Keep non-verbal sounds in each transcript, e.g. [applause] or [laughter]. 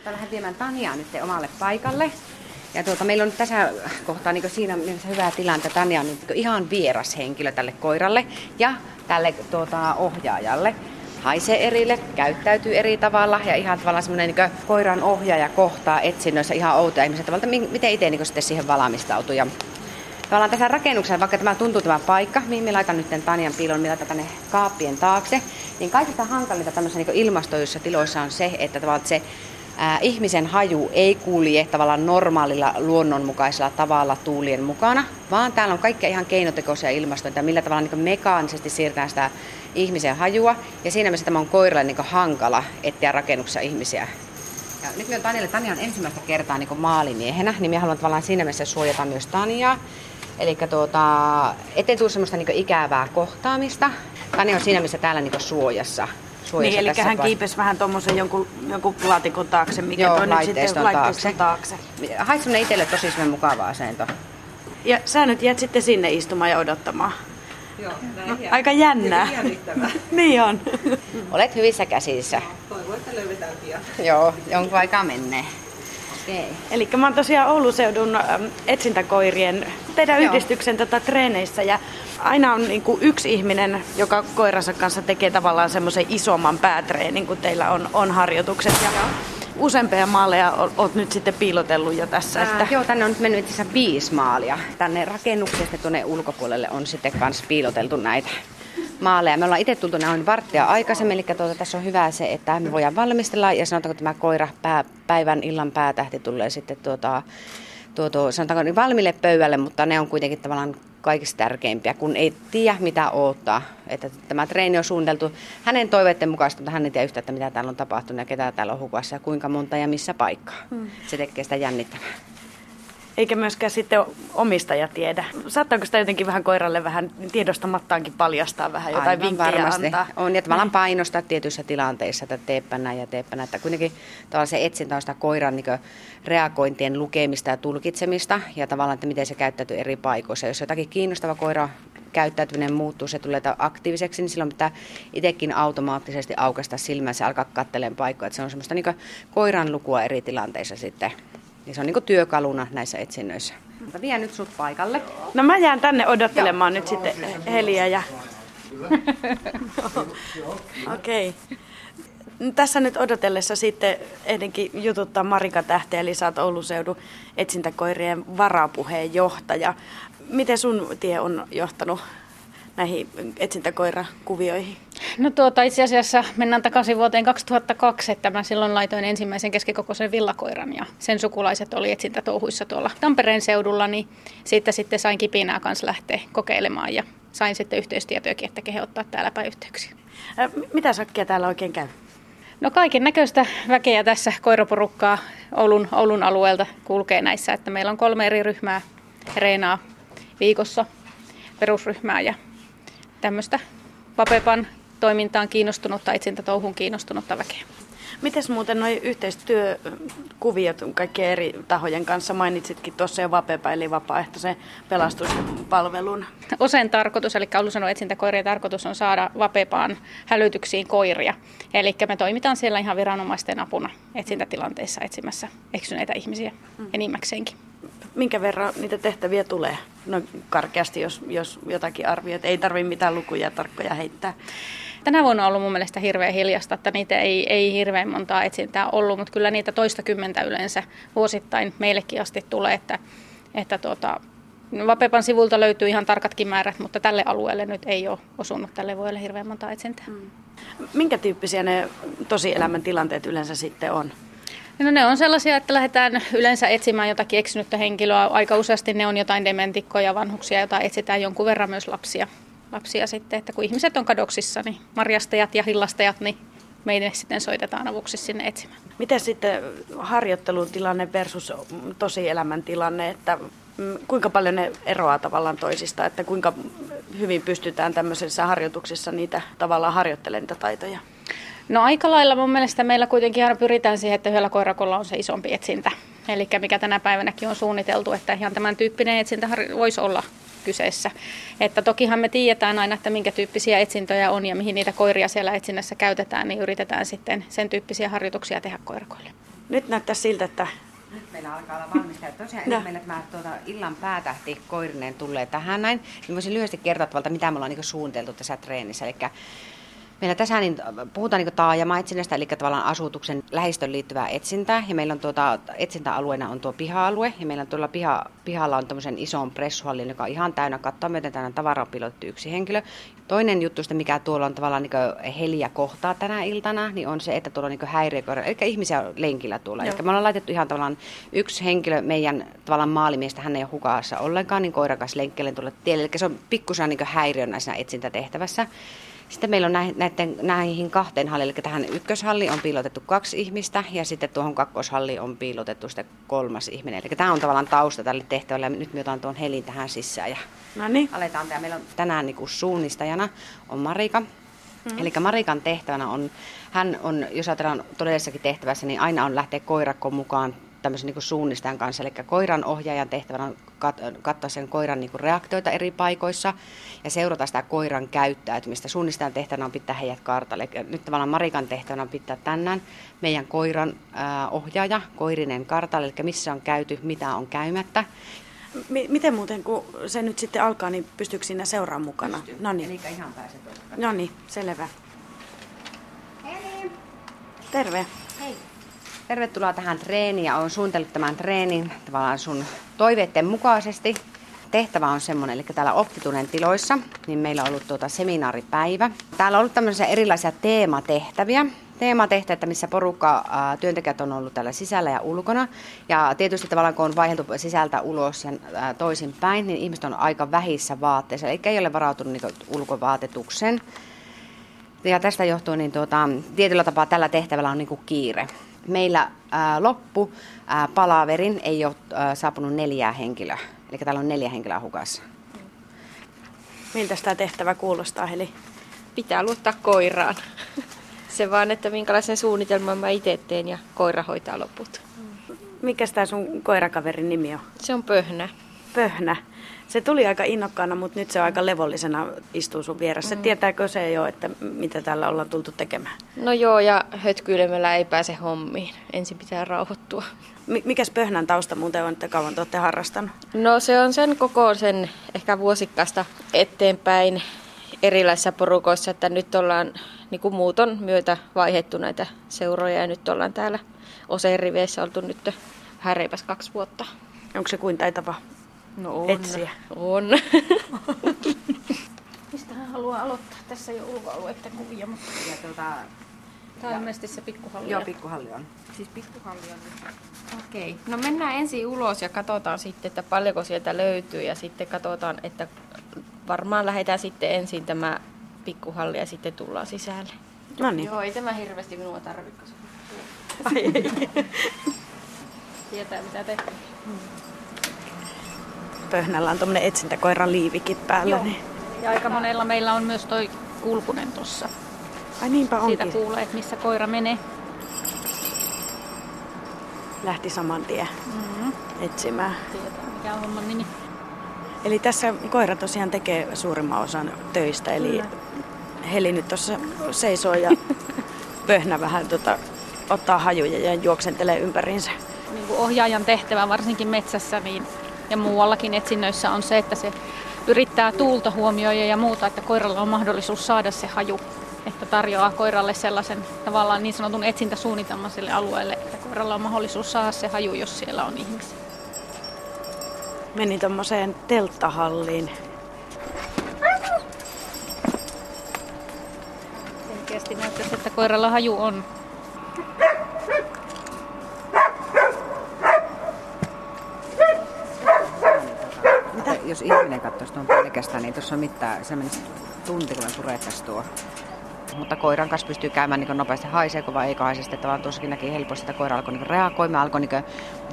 Tuota, lähden viemään Tanjaa nyt omalle paikalle. Ja tuota, meillä on nyt tässä kohtaa niin siinä mielessä hyvä tilanne, että Tanja on niin ihan vieras henkilö tälle koiralle ja tälle tuota, ohjaajalle. Haisee erille, käyttäytyy eri tavalla ja ihan tavallaan semmoinen niin koiran ohjaaja kohtaa etsinnöissä ihan outoja ihmisiä tavalla, miten itse niin sitten siihen valmistautuu. Ja tavallaan tässä rakennuksessa, vaikka tämä tuntuu tämä paikka, mihin me laitan nyt Tanjan piilon, me laitan tänne kaappien taakse, niin kaikista hankalinta tämmöisissä niin ilmastoissa tiloissa on se, että tavallaan se ihmisen haju ei kulje tavallaan normaalilla luonnonmukaisella tavalla tuulien mukana, vaan täällä on kaikkea ihan keinotekoisia ilmastointia, millä tavalla niin mekaanisesti siirtää sitä ihmisen hajua. Ja siinä mielessä tämä on koiralle niin hankala etsiä rakennuksessa ihmisiä. Ja nyt me on Tanjalle, Tanja on ensimmäistä kertaa niin maalimiehenä, niin minä haluan tavallaan siinä mielessä suojata myös Tanjaa. Eli tuota, ettei tule semmoista niin ikävää kohtaamista. Tanja on siinä mielessä täällä niin suojassa niin, eli hän kiipesi vähän tuommoisen jonkun, jonkun laatikon taakse, mikä Joo, nyt sitten laitteiston taakse. taakse. Haisi itselle tosi mukava asento. Ja sä nyt jäät sitten sinne istumaan ja odottamaan. Joo, no, aika jännää. [laughs] niin on. Olet hyvissä käsissä. Toivon, että löydetään pian. Joo, jonkun aikaa menee. Eli mä oon tosiaan Oulun seudun etsintäkoirien teidän Joo. yhdistyksen tota, treeneissä ja aina on niin kuin yksi ihminen, joka koiransa kanssa tekee tavallaan semmoisen isomman päätreenin, kun teillä on, on harjoitukset. Ja useampia maaleja olet nyt sitten piilotellut jo tässä. Ää, että... Joo, tänne on nyt mennyt itse viisi maalia. Tänne rakennuksesta tuonne ulkopuolelle on sitten kanssa piiloteltu näitä maaleja. Me ollaan itse tultu noin varttia aikaisemmin, eli tuota, tässä on hyvä se, että me voidaan valmistella ja sanotaanko tämä koira pää, päivän illan päätähti tulee sitten tuota, tuota, sanotaanko niin valmiille pöydälle, mutta ne on kuitenkin tavallaan kaikista tärkeimpiä, kun ei tiedä mitä odottaa. Että tämä treeni on suunniteltu hänen toiveiden mukaista, mutta hän ei tiedä yhtä, että mitä täällä on tapahtunut ja ketä täällä on hukassa ja kuinka monta ja missä paikkaa. Hmm. Se tekee sitä jännittävää eikä myöskään sitten omistaja tiedä. Saattaako sitä jotenkin vähän koiralle vähän tiedostamattaankin paljastaa vähän jotain Aivan vinkkejä varmasti. antaa? On, ja tavallaan painostaa tietyissä tilanteissa, että teepä näin ja teepä näin. Että kuitenkin se etsintä on sitä koiran niin reagointien lukemista ja tulkitsemista ja tavallaan, että miten se käyttäytyy eri paikoissa. Jos jotakin kiinnostava koira käyttäytyminen muuttuu, se tulee aktiiviseksi, niin silloin pitää itsekin automaattisesti aukasta silmänsä ja alkaa katselemaan paikkoja. Että se on semmoista niin koiran lukua eri tilanteissa sitten. Niin se on niin työkaluna näissä etsinnöissä. Mutta vien nyt sut paikalle. No mä jään tänne odottelemaan Joo. nyt sitten Heliä ja... [laughs] Okei. Okay. Tässä nyt odotellessa sitten etenkin jututtaa Marika Tähte, eli sä oot Oulun seudun etsintäkoirien varapuheenjohtaja. Miten sun tie on johtanut näihin etsintäkoirakuvioihin? No tuota, itse asiassa mennään takaisin vuoteen 2002, että mä silloin laitoin ensimmäisen keskikokoisen villakoiran ja sen sukulaiset oli etsintätouhuissa tuolla Tampereen seudulla, niin siitä sitten sain kipinää kanssa lähteä kokeilemaan ja sain sitten yhteystietojakin, että kehe ottaa täälläpä yhteyksiä. Mitä sakkia täällä oikein käy? No kaiken näköistä väkeä tässä koiraporukkaa Oulun, Oulun alueelta kulkee näissä, että meillä on kolme eri ryhmää reenaa viikossa perusryhmää ja tämmöistä Vapepan toimintaan kiinnostunutta, touhun kiinnostunutta väkeä. Miten muuten nuo yhteistyökuviot kaikkien eri tahojen kanssa mainitsitkin tuossa jo Vapepa, eli vapaaehtoisen pelastuspalvelun? Osen tarkoitus, eli ollut sanonut etsintäkoirien tarkoitus on saada Vapepaan hälytyksiin koiria. Eli me toimitaan siellä ihan viranomaisten apuna etsintätilanteissa etsimässä eksyneitä ihmisiä mm. enimmäkseenkin minkä verran niitä tehtäviä tulee? No karkeasti, jos, jos jotakin arvioit. Ei tarvitse mitään lukuja tarkkoja heittää. Tänä vuonna on ollut mun mielestä hirveän hiljasta, että niitä ei, ei hirveän montaa etsintää ollut, mutta kyllä niitä toista kymmentä yleensä vuosittain meillekin asti tulee, että, että tuota, Vapepan sivulta löytyy ihan tarkatkin määrät, mutta tälle alueelle nyt ei ole osunut tälle vuodelle hirveän monta etsintää. Hmm. Minkä tyyppisiä ne tosielämän tilanteet yleensä sitten on? No ne on sellaisia, että lähdetään yleensä etsimään jotakin eksynyttä henkilöä. Aika useasti ne on jotain dementikkoja, vanhuksia, joita etsitään jonkun verran myös lapsia. lapsia sitten, että kun ihmiset on kadoksissa, niin marjastajat ja hillastajat, niin meidän sitten soitetaan avuksi sinne etsimään. Miten sitten harjoittelun tilanne versus tosielämän tilanne, että mm, kuinka paljon ne eroaa tavallaan toisista, että kuinka hyvin pystytään tämmöisissä harjoituksissa niitä tavallaan harjoittelemaan niitä taitoja? No aika lailla mun mielestä meillä kuitenkin aina pyritään siihen, että yhdellä koirakolla on se isompi etsintä. Eli mikä tänä päivänäkin on suunniteltu, että ihan tämän tyyppinen etsintä voisi olla kyseessä. Että tokihan me tiedetään aina, että minkä tyyppisiä etsintöjä on ja mihin niitä koiria siellä etsinnässä käytetään, niin yritetään sitten sen tyyppisiä harjoituksia tehdä koirakoille. Nyt näyttää siltä, että Nyt meillä alkaa olla valmista. Ja tosiaan No. meillä tämä tuota, illan päätähti koirinen tulee tähän näin. Niin voisin lyhyesti kertoa tavallaan, mitä me ollaan niin suunniteltu tässä treenissä. Eli Meillä tässä niin, puhutaan niin taajama-etsinnästä, eli tavallaan asutuksen lähistön liittyvää etsintää. Ja meillä on tuota, etsintäalueena on tuo piha-alue, ja meillä on tuolla piha, pihalla on tämmöisen ison pressuhallin, joka on ihan täynnä kattoa myöten täynnä tavaraa pilotettu yksi henkilö. Toinen juttu, sitä, mikä tuolla on tavallaan niin heliä kohtaa tänä iltana, niin on se, että tuolla on niin häiriökoira, eli ihmisiä on lenkillä tuolla. Eli me ollaan laitettu ihan tavallaan yksi henkilö, meidän tavallaan maalimiestä, hän ei ole hukassa ollenkaan, niin koiran kanssa lenkkeelle tuolla tielle. Eli se on pikkusen niin häiriönä siinä etsintätehtävässä. Sitten meillä on näiden, näihin kahteen halliin, eli tähän ykköshalliin on piilotettu kaksi ihmistä ja sitten tuohon kakkoshalliin on piilotettu sitten kolmas ihminen. Eli tämä on tavallaan tausta tälle tehtävälle ja nyt me otan tuon helin tähän sisään ja no niin, aletaan. Ja meillä on tänään niin kuin suunnistajana on Marika. Mm. Eli Marikan tehtävänä on, hän on, jos ajatellaan todellisessakin tehtävässä, niin aina on lähteä koirakon mukaan tämmöisen niin suunnistajan kanssa. Eli koiran ohjaajan tehtävänä on kat- katsoa sen koiran niin reaktioita eri paikoissa ja seurata sitä koiran käyttäytymistä. Suunnistajan tehtävänä on pitää heidät kartalle. Eli nyt tavallaan Marikan tehtävänä on pitää tänään meidän koiran äh, ohjaaja, koirinen kartalle, eli missä on käyty, mitä on käymättä. M- miten muuten, kun se nyt sitten alkaa, niin pystyykö siinä seuraamaan mukana? No niin, Eli ihan pääset no niin, selvä. Terve. Tervetuloa tähän treeniin ja olen suunnitellut tämän treenin tavallaan sun toiveiden mukaisesti. Tehtävä on semmoinen, eli täällä Optitunen tiloissa, niin meillä on ollut tuota seminaaripäivä. Täällä on ollut tämmöisiä erilaisia teematehtäviä. Teematehtäviä, missä porukka, työntekijät on ollut täällä sisällä ja ulkona. Ja tietysti tavallaan kun on vaihdeltu sisältä ulos ja toisinpäin, niin ihmiset on aika vähissä vaatteissa, eli ei ole varautunut niin ulkovaatetukseen. Ja tästä johtuu, niin tuota, tietyllä tapaa tällä tehtävällä on niin kiire. Meillä ää, loppu ää, palaverin ei ole ää, saapunut neljää henkilöä. Eli täällä on neljä henkilöä hukassa. Miltä tämä tehtävä kuulostaa, Heli? Pitää luottaa koiraan. [laughs] Se vaan, että minkälaisen suunnitelman mä itse teen ja koira hoitaa loput. Mikä tämä sun koirakaverin nimi on? Se on pöhnä. Pöhnä. Se tuli aika innokkaana, mutta nyt se on aika levollisena istuu sun vieressä. Mm. Tietääkö se jo, että mitä täällä ollaan tultu tekemään? No joo, ja hötkyilemällä ei pääse hommiin. Ensin pitää rauhoittua. M- mikäs pöhnän tausta muuten on, että kauan te olette harrastanut? No se on sen koko sen ehkä vuosikkaasta eteenpäin erilaisissa porukoissa, että nyt ollaan niin kuin muuton myötä vaihettu näitä seuroja ja nyt ollaan täällä oseen riveissä oltu nyt vähän kaksi vuotta. Onko se kuin taitava No etsiä? On. [laughs] Mistä hän haluaa aloittaa? Tässä jo ulkoalueiden kuvia, mutta Ja tuota, Tämä on ilmeisesti se pikkuhalli. joo, pikkuhalli on. siis pikkuhalli on nyt. Okei. No mennään ensin ulos ja katsotaan sitten, että paljonko sieltä löytyy ja sitten katsotaan, että varmaan lähdetään sitten ensin tämä pikkuhalli ja sitten tullaan sisälle. No niin. Joo, ei tämä hirveästi minua tarvitse. [laughs] Tietää mitä tehdään. Pöhnällä on tuommoinen etsintäkoiran liivikin päällä. Joo. Niin. Ja aika monella meillä on myös toi kulkunen tuossa. Ai niinpä Siitä onkin. kuulee, että missä koira menee. Lähti saman tien Mm-hmm. etsimään. Tietää mikä on homman nimi. Eli tässä koira tosiaan tekee suurimman osan töistä. Eli Heli nyt tuossa seisoo ja [laughs] pöhnä vähän tota, ottaa hajuja ja juoksentelee ympäriinsä. niin kuin ohjaajan tehtävä varsinkin metsässä niin, ja muuallakin etsinnöissä on se, että se yrittää tuulta huomioida ja muuta, että koiralla on mahdollisuus saada se haju. Että tarjoaa koiralle sellaisen tavallaan niin sanotun etsintäsuunnitelman sille alueelle, että koiralla on mahdollisuus saada se haju, jos siellä on ihmisiä. Meni tuommoiseen telttahalliin. Selkeästi näyttäisi, että koiralla haju on. Mitä? Jos ihminen katsoisi tuon pelkästään, niin tuossa on mitään, se menisi tunti, kun tuo. Mutta koiran kanssa pystyy käymään niin nopeasti haiseeko vai eikö haise. Sitten vaan tuossakin näki helposti, että koira alkoi niin reagoimaan, alkoi niin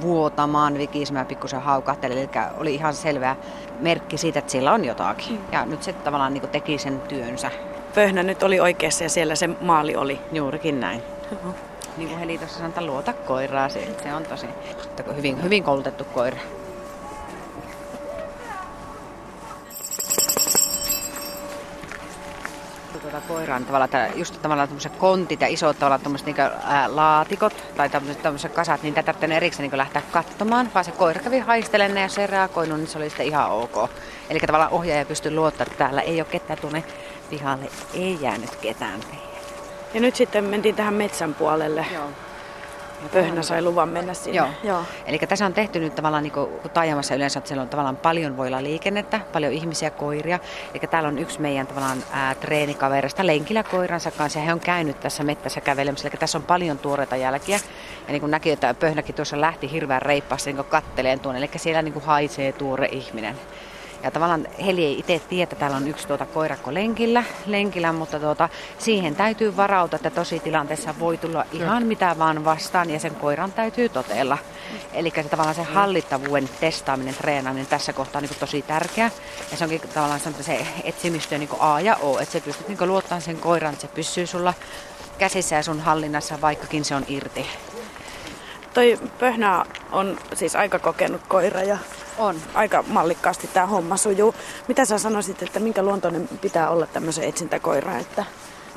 vuotamaan, vikisemään, pikkusen haukahteli. Eli oli ihan selvä merkki siitä, että sillä on jotakin. Ja nyt se tavallaan niin teki sen työnsä. Pöhnä nyt oli oikeassa ja siellä se maali oli. Juurikin näin. Niin kuin Heli tuossa sanoi, että luota koiraa, se, se on tosi hyvin, hyvin koulutettu koira. Koiraa, niin tavallaan tää, just tavallaan tämmöiset kontit ja isot tavallaan tämmöiset niin laatikot tai tämmöiset, tämmöiset kasat, niin tätä tarvitsee erikseen niin lähteä katsomaan, vaan se koira kävi haistelemaan ja se reagoinut, niin se oli sitten ihan ok. Eli tavallaan ohjaaja pystyy luottaa, että täällä ei ole ketään tuonne pihalle, ei jäänyt ketään. Ja nyt sitten mentiin tähän metsän puolelle. Joo. Pöhnä sai luvan mennä sinne. Joo. Joo. Eli tässä on tehty nyt tavallaan, niin kuin taajamassa yleensä, että siellä on tavallaan paljon voilla liikennettä, paljon ihmisiä, koiria. Eli täällä on yksi meidän tavallaan ää, treenikaverista lenkillä koiransa kanssa ja he on käynyt tässä mettässä kävelemässä. Eli tässä on paljon tuoreita jälkiä. Ja niin kuin näki, että pöhnäkin tuossa lähti hirveän reippaasti niin katteleen tuonne. Eli siellä niin kuin haisee tuore ihminen. Ja tavallaan Heli ei itse tiedä, että täällä on yksi tuota koirakko lenkillä, lenkillä mutta tuota, siihen täytyy varautua, että tosi tilanteessa voi tulla ihan mitä vaan vastaan ja sen koiran täytyy totella. Eli se tavallaan se hallittavuuden testaaminen, treenaaminen tässä kohtaa on niin tosi tärkeä. Ja se onkin tavallaan se etsimistyö niin A ja O, että sä pystyt niin luottamaan sen koiran, että se pysyy sulla käsissä ja sun hallinnassa, vaikkakin se on irti. Toi Pöhnä on siis aika kokenut koira ja On. aika mallikkaasti tämä homma sujuu. Mitä sä sanoisit, että minkä luontoinen pitää olla tämmöisen etsintäkoira, että,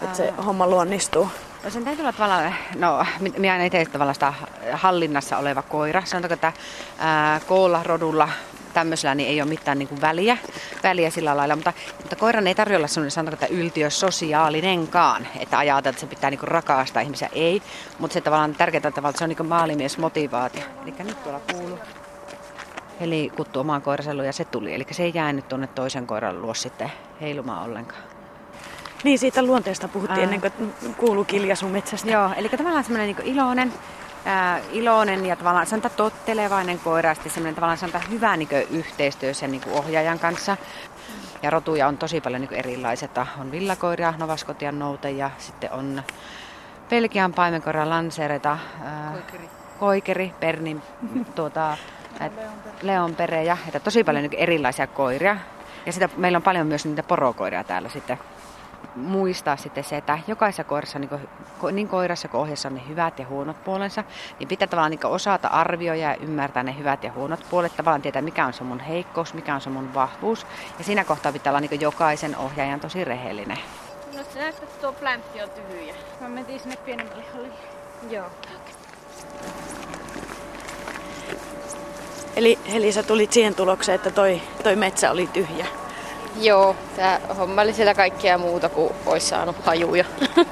että se homma luonnistuu? No sen täytyy olla tavallaan, no mi- minä en itse tavallaan sitä hallinnassa oleva koira. Sanotaanko, että ää, koolla, rodulla, tämmöisellä niin ei ole mitään niin kuin väliä, väliä sillä lailla, mutta, mutta koiran ei tarvitse olla sellainen sanotaanko, että yltiö sosiaalinenkaan, että ajatella, että se pitää niin kuin rakastaa ihmisiä, ei, mutta se tavallaan tärkeintä tavalla, että se on niin kuin maalimiesmotivaatio. Eli nyt tuolla kuuluu. Eli kuttu omaan koiraselluun ja se tuli. Eli se ei jäänyt tuonne toisen koiran luo sitten heilumaan ollenkaan. Niin, siitä luonteesta puhuttiin Ää. ennen kuin kuuluu kiljasu metsästä. Joo, eli tavallaan semmoinen niin iloinen, ää, iloinen ja tavallaan sanotaan tottelevainen koira ja semmoinen tavallaan sanotaan hyvä niin yhteistyö sen niin ohjaajan kanssa. Ja rotuja on tosi paljon niin erilaisia. että On villakoiria, novaskotian nouteja, sitten on Belgian paimenkoira, lansereita, ää, koikeri. koikeri, pernin, tuota, leonperejä, että tosi paljon niin erilaisia koiria. Ja sitä, meillä on paljon myös niitä porokoiria täällä sitten muistaa sitten se, että jokaisessa koirassa, niin, kuin, niin koirassa kuin ohjassa on ne hyvät ja huonot puolensa, niin pitää tavallaan niin osata arvioida ja ymmärtää ne hyvät ja huonot puolet, tavallaan tietää mikä on se mun heikkous, mikä on se mun vahvuus. Ja siinä kohtaa pitää olla niin jokaisen ohjaajan tosi rehellinen. No se näyttää, että tuo plämppi on tyhjä. Mä mentiin sinne pienemmälle hallille. Joo. Eli Heli, sä tulit siihen tulokseen, että toi, toi metsä oli tyhjä. Joo, tää homma oli siellä kaikkea muuta kuin olisi saanut hajuja. [laughs]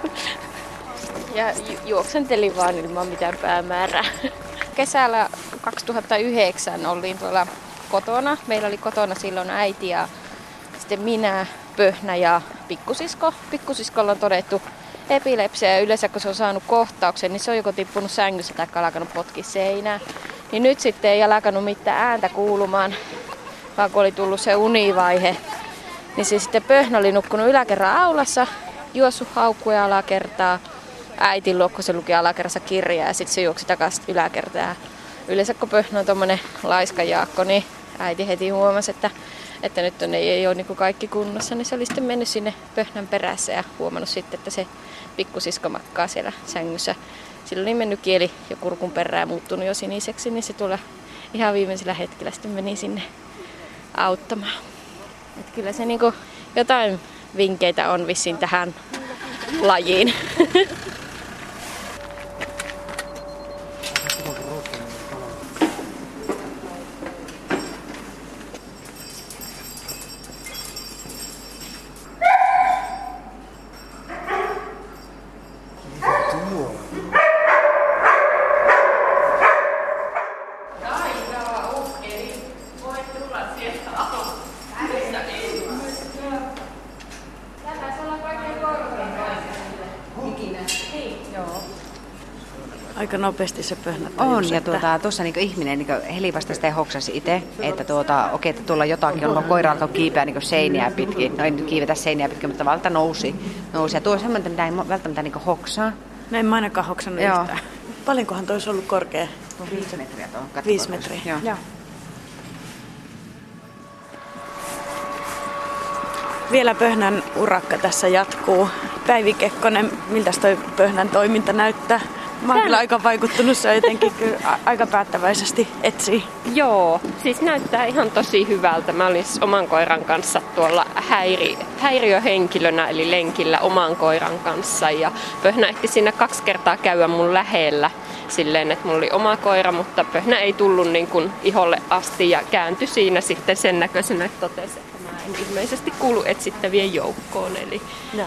ja ju- juoksentelin vaan ilman mitään päämäärää. [laughs] Kesällä 2009 olin tuolla kotona. Meillä oli kotona silloin äiti ja sitten minä, Pöhnä ja pikkusisko. Pikkusiskolla on todettu epilepsia ja yleensä kun se on saanut kohtauksen, niin se on joko tippunut sängyssä tai alkanut potki seinää. Niin nyt sitten ei alkanut mitään ääntä kuulumaan, vaan kun oli tullut se univaihe, niin se sitten Pöhnä oli nukkunut yläkerran aulassa, juossut haukkuja alakertaa. Äitin luo, se luki alakerrassa kirjaa ja sitten se juoksi takaisin yläkertaan. Yleensä kun Pöhnä on tommonen laiska Jaakko, niin äiti heti huomasi, että, että nyt on, ei, ei ole niin kaikki kunnossa. Niin se oli sitten mennyt sinne Pöhnän perässä ja huomannut sitten, että se pikkusisko makkaa siellä sängyssä. Sillä oli mennyt kieli ja kurkun perään muuttunut jo siniseksi, niin se tuolla ihan viimeisellä hetkellä sitten meni sinne auttamaan. Et kyllä se niinku jotain vinkkeitä on vissiin tähän lajiin. [laughs] Aika nopeasti se Pöhnä On, tajusi, ja tuota, tuossa niin ihminen, niin Heli vasta sitä hoksasi itse, että tuota, okei, että tuolla jotakin on, koira alkoi kiipeä niin seiniä pitkin. No ei nyt kiivetä seiniä pitkin, mutta valta nousi. nousi. Ja tuo on semmoinen, mitä ei välttämättä niin hoksaa. No en mä ainakaan hoksannut Joo. yhtään. Paljonkohan toi olisi ollut korkea? Tuo viisi metriä tuo. Viisi metriä. Joo. Vielä Pöhnän urakka tässä jatkuu. Päivi Kekkonen, miltä toi Pöhnän toiminta näyttää? Mä oon kyllä aika vaikuttunut, se jotenkin kyllä aika päättäväisesti etsii. Joo, siis näyttää ihan tosi hyvältä. Mä olin oman koiran kanssa tuolla häiri, häiriöhenkilönä, eli lenkillä oman koiran kanssa. Ja Pöhnä ehti siinä kaksi kertaa käydä mun lähellä silleen, että mulla oli oma koira, mutta Pöhnä ei tullut niin kuin iholle asti ja kääntyi siinä sitten sen näköisenä, että totesi, että mä en ilmeisesti kuulu etsittävien joukkoon. Eli, No.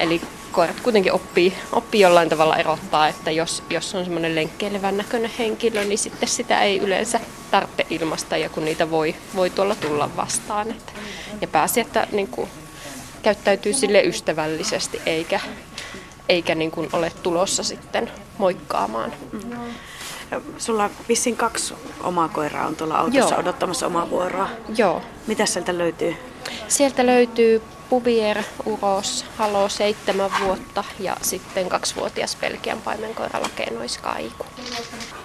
eli koirat kuitenkin oppii, oppii jollain tavalla erottaa, että jos, jos on semmoinen lenkkeilevän näköinen henkilö, niin sitten sitä ei yleensä tarvitse ilmasta ja kun niitä voi, voi tuolla tulla vastaan. Että, ja pääsi, että niin kuin, käyttäytyy sille ystävällisesti eikä, eikä niin kuin ole tulossa sitten moikkaamaan. Sulla vissiin kaksi omaa koiraa on tuolla autossa Joo. odottamassa omaa vuoroa. Joo. Mitä sieltä löytyy? Sieltä löytyy Puvier Uros, Halo seitsemän vuotta ja sitten kaksivuotias Belgian paimenkoira Lakeenoiskaiku.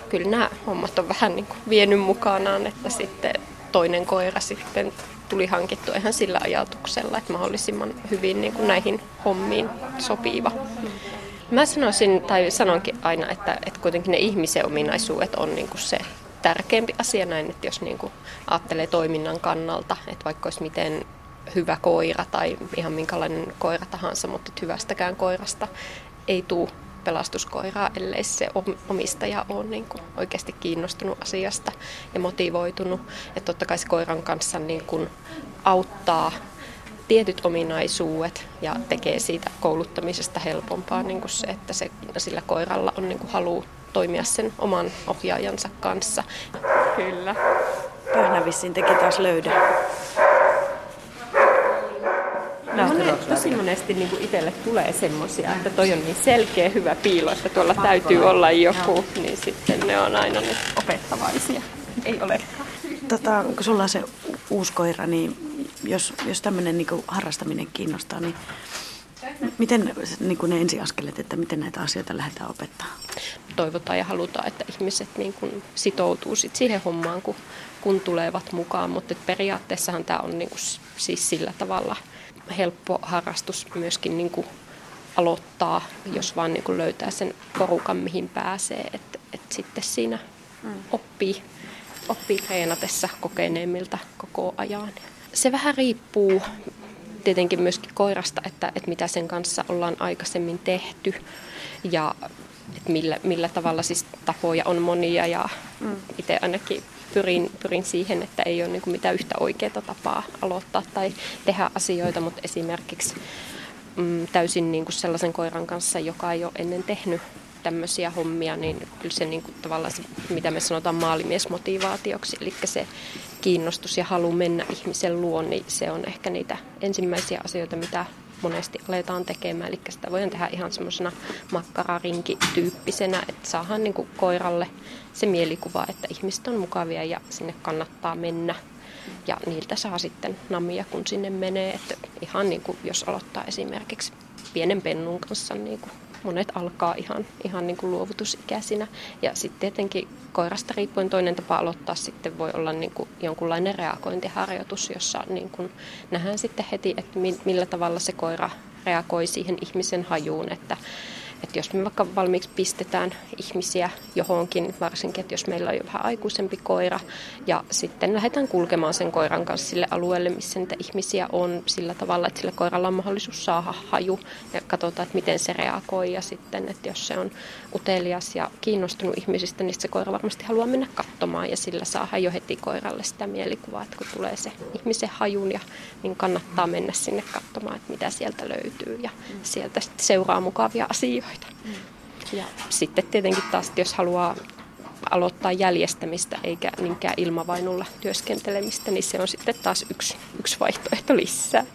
Kyllä nämä hommat on vähän niin kuin vienyt mukanaan, että sitten toinen koira sitten tuli hankittu ihan sillä ajatuksella, että mahdollisimman hyvin niin kuin näihin hommiin sopiva. Mä sanoisin, tai sanonkin aina, että, että kuitenkin ne ihmisen ominaisuudet on niin kuin se tärkeämpi asia näin, että jos niin kuin ajattelee toiminnan kannalta, että vaikka olisi miten hyvä koira tai ihan minkälainen koira tahansa, mutta hyvästäkään koirasta ei tule pelastuskoiraa, ellei se om- omistaja ole niin kuin oikeasti kiinnostunut asiasta ja motivoitunut. Ja totta kai se koiran kanssa niin kuin auttaa tietyt ominaisuudet ja tekee siitä kouluttamisesta helpompaa niin kuin se, että se, sillä koiralla on niin kuin halu toimia sen oman ohjaajansa kanssa. Kyllä. Pöhnä vissiin teki taas löydä. Monet, tosi monesti niin kuin itselle tulee semmoisia, että toi on niin selkeä hyvä piilo, että tuolla täytyy olla joku, niin sitten ne on aina nyt opettavaisia. Ei ole. Tota, kun sulla on se uusi koira, niin jos, jos tämmöinen niin harrastaminen kiinnostaa, niin miten niin ne ensiaskeleet, että miten näitä asioita lähdetään opettaa? toivotaan ja halutaan, että ihmiset niin kuin sitoutuu sit siihen hommaan, kun, kun tulevat mukaan. Mutta periaatteessahan tämä on niin kuin siis sillä tavalla helppo harrastus myöskin niin kuin aloittaa, jos vaan niin kuin löytää sen porukan, mihin pääsee. Että et sitten siinä oppii, oppii treenatessa kokeneemmilta koko ajan. Se vähän riippuu tietenkin myöskin koirasta, että, että mitä sen kanssa ollaan aikaisemmin tehty ja että millä, millä tavalla siis tapoja on monia ja mm. itse ainakin pyrin, pyrin siihen, että ei ole niin mitään yhtä oikeaa tapaa aloittaa tai tehdä asioita, mutta esimerkiksi mm, täysin niin kuin sellaisen koiran kanssa, joka ei ole ennen tehnyt tämmöisiä hommia, niin kyllä se niin kuin tavallaan se, mitä me sanotaan maalimiesmotivaatioksi, eli se kiinnostus ja halu mennä ihmisen luon, niin se on ehkä niitä ensimmäisiä asioita, mitä monesti aletaan tekemään. Eli sitä voidaan tehdä ihan semmoisena makkararinki-tyyppisenä, että saadaan niin kuin koiralle se mielikuva, että ihmiset on mukavia ja sinne kannattaa mennä. Ja niiltä saa sitten namia, kun sinne menee. Että ihan niin kuin jos aloittaa esimerkiksi pienen pennun kanssa, niin kuin monet alkaa ihan, ihan niin kuin luovutusikäisinä. Ja sitten tietenkin koirasta riippuen toinen tapa aloittaa sitten voi olla niin kuin jonkunlainen reagointiharjoitus, jossa niin kuin nähdään sitten heti, että mi- millä tavalla se koira reagoi siihen ihmisen hajuun, että että jos me vaikka valmiiksi pistetään ihmisiä johonkin, varsinkin, että jos meillä on jo vähän aikuisempi koira, ja sitten lähdetään kulkemaan sen koiran kanssa sille alueelle, missä niitä ihmisiä on sillä tavalla, että sillä koiralla on mahdollisuus saada haju, ja katsotaan, että miten se reagoi, ja sitten, että jos se on utelias ja kiinnostunut ihmisistä, niin se koira varmasti haluaa mennä katsomaan, ja sillä saa jo heti koiralle sitä mielikuvaa, että kun tulee se ihmisen hajun, ja, niin kannattaa mennä sinne katsomaan, että mitä sieltä löytyy, ja sieltä sitten seuraa mukavia asioita. Ja sitten tietenkin taas, jos haluaa aloittaa jäljestämistä eikä niinkään ilmavainulla työskentelemistä, niin se on sitten taas yksi, yksi vaihtoehto lisää.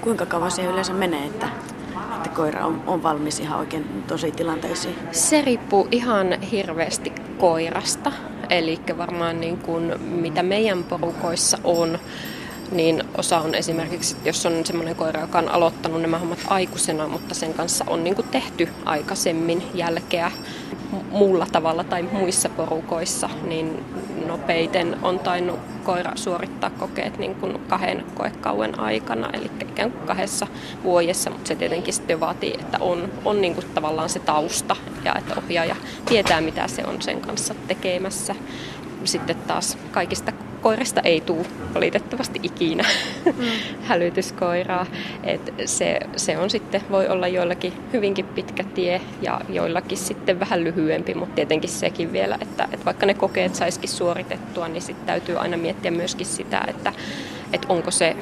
Kuinka kauan se yleensä menee, että, että koira on, on valmis ihan oikein tosi tilanteisiin? Se riippuu ihan hirveästi koirasta. Eli varmaan niin kuin, mitä meidän porukoissa on, niin osa on esimerkiksi, jos on semmoinen koira, joka on aloittanut nämä hommat aikuisena, mutta sen kanssa on niin kuin tehty aikaisemmin jälkeä muulla tavalla tai muissa porukoissa, niin nopeiten on tainnut koira suorittaa kokeet niin kuin kahden koekauen aikana, eli ikään kuin kahdessa vuodessa, mutta se tietenkin sitten vaatii, että on, on niin kuin tavallaan se tausta ja että ohjaaja tietää, mitä se on sen kanssa tekemässä. Sitten taas kaikista koirista ei tule valitettavasti ikinä mm. [laughs] hälytyskoiraa. Et se, se on sitten, voi olla joillakin hyvinkin pitkä tie ja joillakin sitten vähän lyhyempi, mutta tietenkin sekin vielä, että, että vaikka ne kokeet saisikin suoritettua, niin sitten täytyy aina miettiä myöskin sitä, että, että onko se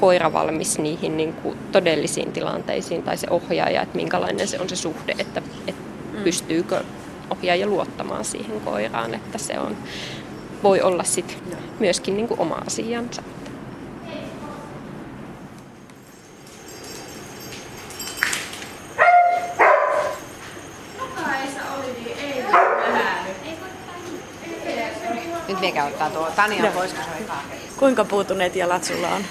koira valmis niihin niin kuin todellisiin tilanteisiin tai se ohjaaja, että minkälainen se on se suhde, että, että mm. pystyykö ohjaaja luottamaan siihen koiraan, että se on voi olla sit myöskin niin kuin oma asiansa. Nyt mikä ottaa tuo Tania pois, kun se Kuinka puutuneet jalat sulla on?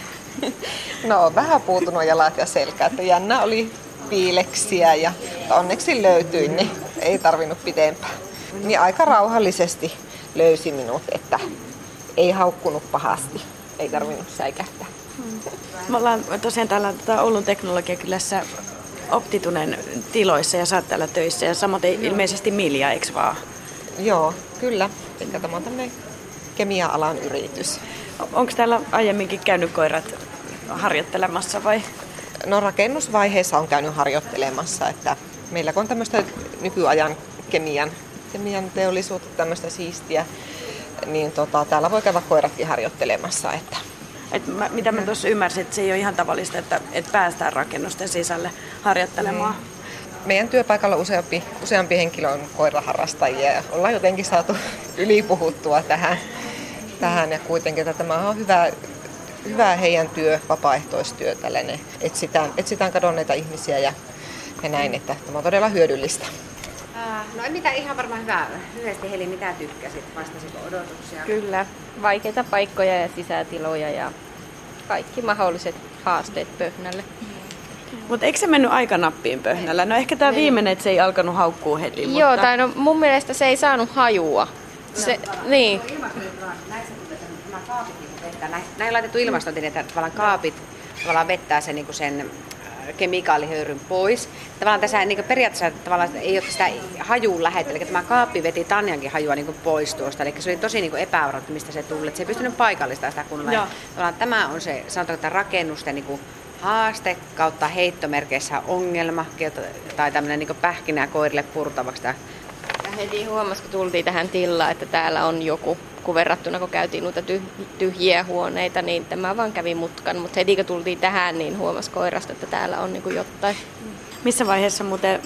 No vähän puutunut jalat ja selkä, että jännä oli piileksiä ja onneksi löytyi, niin ei tarvinnut pidempään. Niin aika rauhallisesti löysi minut, että ei haukkunut pahasti, ei tarvinnut säikähtää. Me ollaan tosiaan täällä tota Oulun teknologiakylässä Optitunen tiloissa ja oot täällä töissä ja samoin ilmeisesti Milja, eikö vaan? Joo, kyllä. Eli tämä on tämmöinen kemia-alan yritys. Onko täällä aiemminkin käynyt koirat harjoittelemassa vai? No rakennusvaiheessa on käynyt harjoittelemassa, että meillä on tämmöistä nykyajan kemian kemian teollisuutta, tämmöistä siistiä, niin tota, täällä voi käydä koiratkin harjoittelemassa. Että. Et mä, mitä mä tuossa ymmärsin, että se ei ole ihan tavallista, että, että päästään rakennusten sisälle harjoittelemaan. Mm. Meidän työpaikalla useampi, useampi henkilö on koiraharrastajia ja ollaan jotenkin saatu [laughs] ylipuhuttua tähän. tähän ja kuitenkin, että tämä on hyvä, hyvä heidän työ, vapaaehtoistyö, tällainen. Etsitään, etsitään kadonneita ihmisiä ja, ja näin, että tämä on todella hyödyllistä. No ei mitään, ihan varmaan hyvä. Lyhyesti Heli, mitä tykkäsit? Vastasiko odotuksia? Kyllä, vaikeita paikkoja ja sisätiloja ja kaikki mahdolliset haasteet pöhnälle. Mutta eikö se mennyt aika nappiin pöhnällä? No ehkä tämä viimeinen, että se ei alkanut haukkuu heti. Joo, mutta... tai no mun mielestä se ei saanut hajua. Se, no, niin. Näin on laitettu ilmastointi, että tavallaan kaapit tavallaan vettää sen, niin sen kemikaalihöyryn pois. Tavallaan tässä niin periaatteessa tavallaan ei ole sitä hajuun lähettä, eli tämä kaappi veti Tanjankin hajua niin pois tuosta, eli se oli tosi niin epävarma, mistä se tuli, että se ei pystynyt paikallistamaan sitä kunnolla. Tavallaan tämä on se, sanotaan, että rakennusten niin haaste kautta heittomerkeissä ongelma tai tämmöinen niin pähkinä koirille purtavaksi. Ja heti huomasi, kun tultiin tähän tilaan, että täällä on joku kun verrattuna kun käytiin noita tyhjiä huoneita, niin tämä vaan kävi mutkan. Mutta heti kun tultiin tähän, niin huomasi koirasta, että täällä on niin kuin jotain. Missä vaiheessa muuten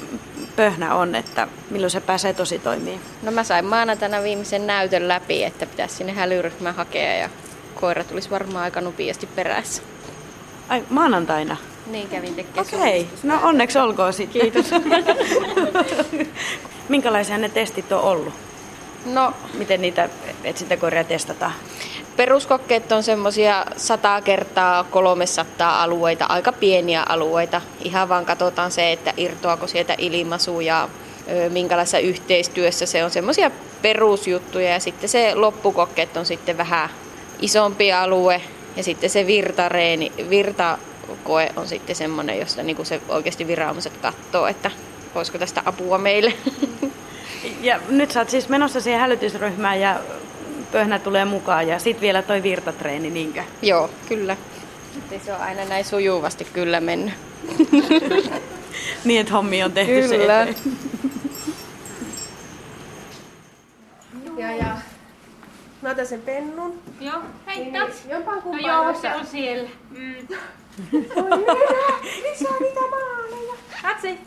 pöhnä on, että milloin se pääsee tosi toimii? No mä sain maanantaina viimeisen näytön läpi, että pitäisi sinne hälyryhmään hakea ja koira tulisi varmaan aika nopeasti perässä. Ai maanantaina? Niin kävin tekemään Okei, okay. no onneksi olkoon sitten. Kiitos. [laughs] Minkälaisia ne testit on ollut? No, miten niitä etsintäkoiria testataan? Peruskokkeet on semmoisia 100 kertaa 300 alueita, aika pieniä alueita. Ihan vaan katsotaan se, että irtoako sieltä ilmaisu ja minkälaisessa yhteistyössä se on. Semmoisia perusjuttuja ja sitten se loppukokkeet on sitten vähän isompi alue ja sitten se virtareeni, virtakoe on sitten semmoinen, josta niin se oikeasti viranomaiset katsoo, että voisiko tästä apua meille. [laughs] Ja nyt sä oot siis menossa siihen hälytysryhmään ja pöhnä tulee mukaan ja sitten vielä toi virtatreeni, niinkö? Joo, kyllä. Ei se on aina näin sujuvasti kyllä mennyt. [laughs] niin, että hommi on tehty kyllä. se [laughs] Ja, ja. Mä otan sen pennun. Joo, heittä. Niin, jompaan kumpaan. No joo, se on siellä. Mm. Oi niitä maaleja. Katsi.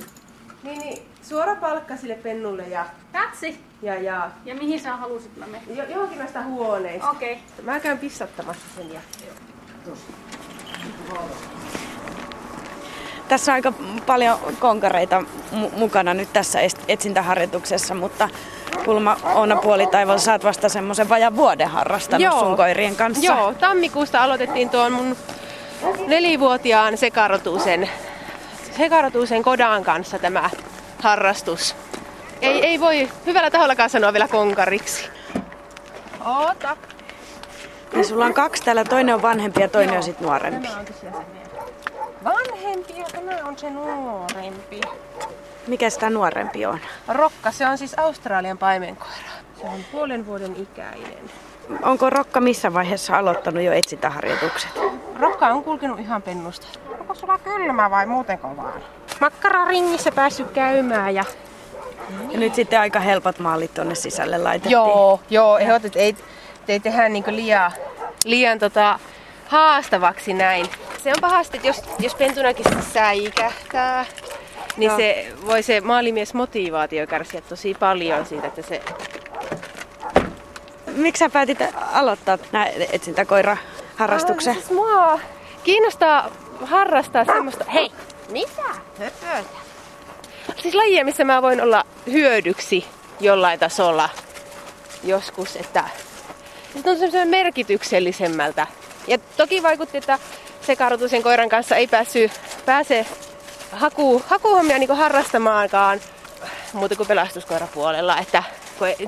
Niin, niin, suora palkka sille pennulle ja... Katsi. Ja, ja... Ja mihin sä halusit mä menen? Jo, johonkin näistä huoneista. Okei. Okay. Mä käyn pissattamassa sen ja... Tässä on aika paljon konkareita mu- mukana nyt tässä etsintäharjoituksessa, mutta Kulma Oona Puolitaival, sä oot vasta semmoisen vajan vuoden harrastanut Joo. sun koirien kanssa. Joo, tammikuusta aloitettiin tuon mun nelivuotiaan sekarotuisen, sekarotuisen kodan kanssa tämä harrastus. Ei, ei voi hyvällä tahollakaan sanoa vielä konkariksi. Oota. Ja sulla on kaksi täällä, toinen on vanhempi ja toinen Joo. on sitten nuorempi. Vanhempi ja tämä on se nuorempi. Mikä sitä nuorempi on? Rokka, se on siis Australian paimenkoira. Se on puolen vuoden ikäinen. Onko Rokka missä vaiheessa aloittanut jo etsintäharjoitukset? Rokka on kulkenut ihan pennusta. Onko sulla kylmä vai muutenko vaan? Makkararingissä päässyt käymään ja... Ja nyt sitten aika helpot maalit tuonne sisälle laitettiin. Joo, joo ehdotit, ei, ei tehdä niinku liian, liian tota, haastavaksi näin. Se on pahasti, että jos, jos pentunakin säikähtää, niin no. se voi se maalimies motivaatio kärsiä tosi paljon siitä, että se... Miksi sä päätit aloittaa nämä etsintäkoira-harrastuksen? Ah, siis mua kiinnostaa harrastaa semmoista... Hei! Mitä? Höpötä. Siis lajia, missä mä voin olla hyödyksi jollain tasolla joskus, että se tuntuu semmoisen merkityksellisemmältä. Ja toki vaikutti, että sekarotuisen koiran kanssa ei päässyt, pääse haku, hakuhommia niin harrastamaankaan muuta kuin pelastuskoirapuolella, että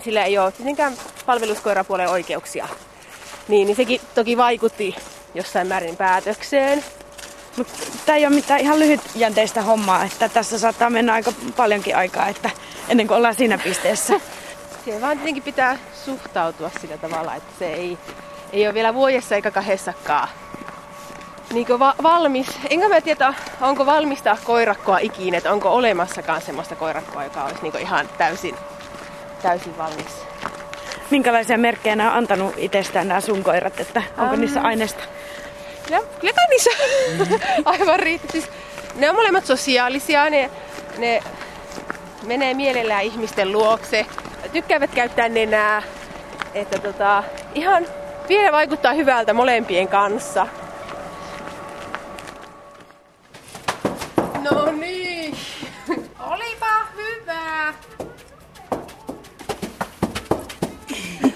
sillä ei ole tietenkään palveluskoirapuolen oikeuksia. Niin, niin sekin toki vaikutti jossain määrin päätökseen. Mutta tämä ei ole mitään ihan lyhytjänteistä hommaa, että tässä saattaa mennä aika paljonkin aikaa, että ennen kuin ollaan siinä pisteessä. [laughs] Siihen vaan tietenkin pitää suhtautua sillä tavalla, että se ei, ei ole vielä vuodessa eikä kahdessakaan niin va- valmis. Enkä mä tiedä, onko valmista koirakkoa ikinä, että onko olemassakaan semmoista koirakkoa, joka olisi niin ihan täysin, täysin valmis. Minkälaisia merkkejä nämä on antanut itsestään nämä sun koirat, että onko um, niissä aineesta? Ja, kyllä niissä aivan riittää. Siis, ne on molemmat sosiaalisia, ne, ne menee mielellään ihmisten luokse, tykkäävät käyttää nenää, että tota, ihan vielä vaikuttaa hyvältä molempien kanssa. No niin. Olipa hyvä.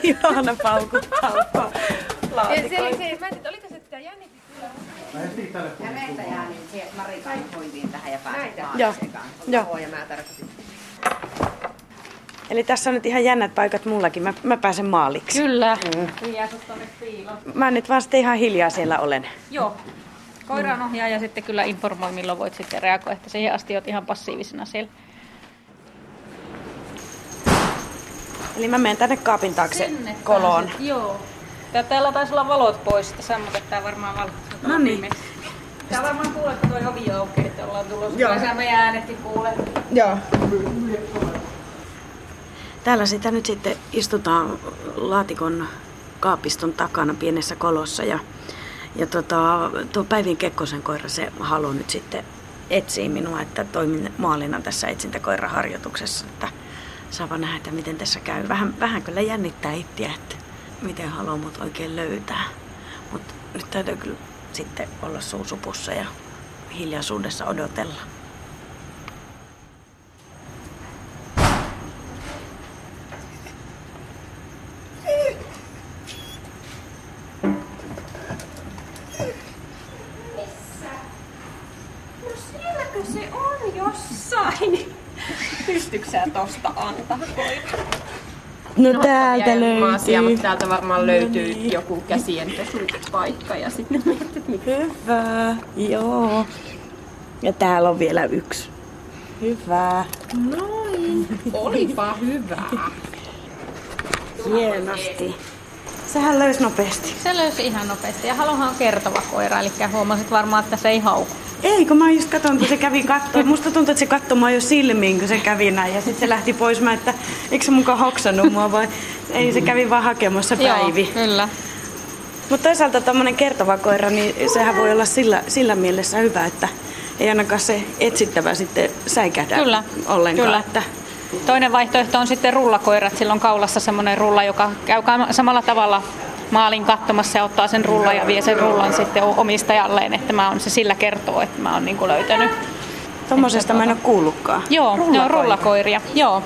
Ihana paukuttaa laatikoita. Se, mä en tiedä, oliko se sitä jännitystä? Ja meiltä jää niin se, että Marika hoitiin tähän ja pääsit Joo. Joo. Ja mä tarkoitin. Eli tässä on nyt ihan jännät paikat mullakin. Mä, mä pääsen maaliksi. Kyllä. Mm. Mä nyt vaan sitten ihan hiljaa siellä olen. Joo. Koiran ohjaa ja sitten kyllä informoi, milloin voit sitten reagoida, että siihen asti olet ihan passiivisena siellä. Eli mä menen tänne kaapin taakse Sinne koloon. Pääset, joo. Ja täällä taisi olla valot pois, että sammutetaan varmaan valot. No niin. Tää varmaan kuulee, kun toi ovi aukeaa, että ollaan tulossa. Joo. Kyllä meidän äänetkin kuulee. Joo. Täällä sitä nyt sitten istutaan laatikon kaapiston takana pienessä kolossa ja ja tota, tuo Päivin Kekkosen koira, se haluaa nyt sitten etsiä minua, että toimin maalina tässä etsintäkoiraharjoituksessa, että saa nähdä, että miten tässä käy. Vähän, vähän kyllä jännittää itseä, että miten haluaa mut oikein löytää. Mutta nyt täytyy kyllä sitten olla suusupussa ja hiljaisuudessa odotella. No, no täältä löytyy. Asia, mutta täältä varmaan löytyy niin. joku käsien paikka ja sitten Hyvä, joo. Ja täällä on vielä yksi. Hyvä. Noin. Olipa hyvä. Hienosti. Sehän löysi nopeasti. Se löysi ihan nopeasti. Ja Halohan on kertova koira, eli huomasit varmaan, että se ei hauku. Ei, kun mä just katson, kun se kävi katsoa. Musta tuntuu, että se katsoi mua jo silmiin, kun se kävi näin. Ja sitten se lähti pois. Mä, että eikö se mukaan hoksannut mua vai ei, se kävi vaan hakemassa Päivi. Joo, kyllä. Mutta toisaalta tämmöinen kertova koira, niin sehän voi olla sillä, sillä mielessä hyvä, että ei ainakaan se etsittävä sitten säikähdä kyllä, ollenkaan. Kyllä. Että... Toinen vaihtoehto on sitten rullakoirat. Sillä on kaulassa semmoinen rulla, joka käy samalla tavalla maalin katsomassa ja ottaa sen rullan ja vie sen rullan sitten omistajalleen, että mä on, se sillä kertoo, että mä oon niin löytänyt Tuommoisesta mä en ole kuullutkaan. Joo, ne on rullakoiria. Joo,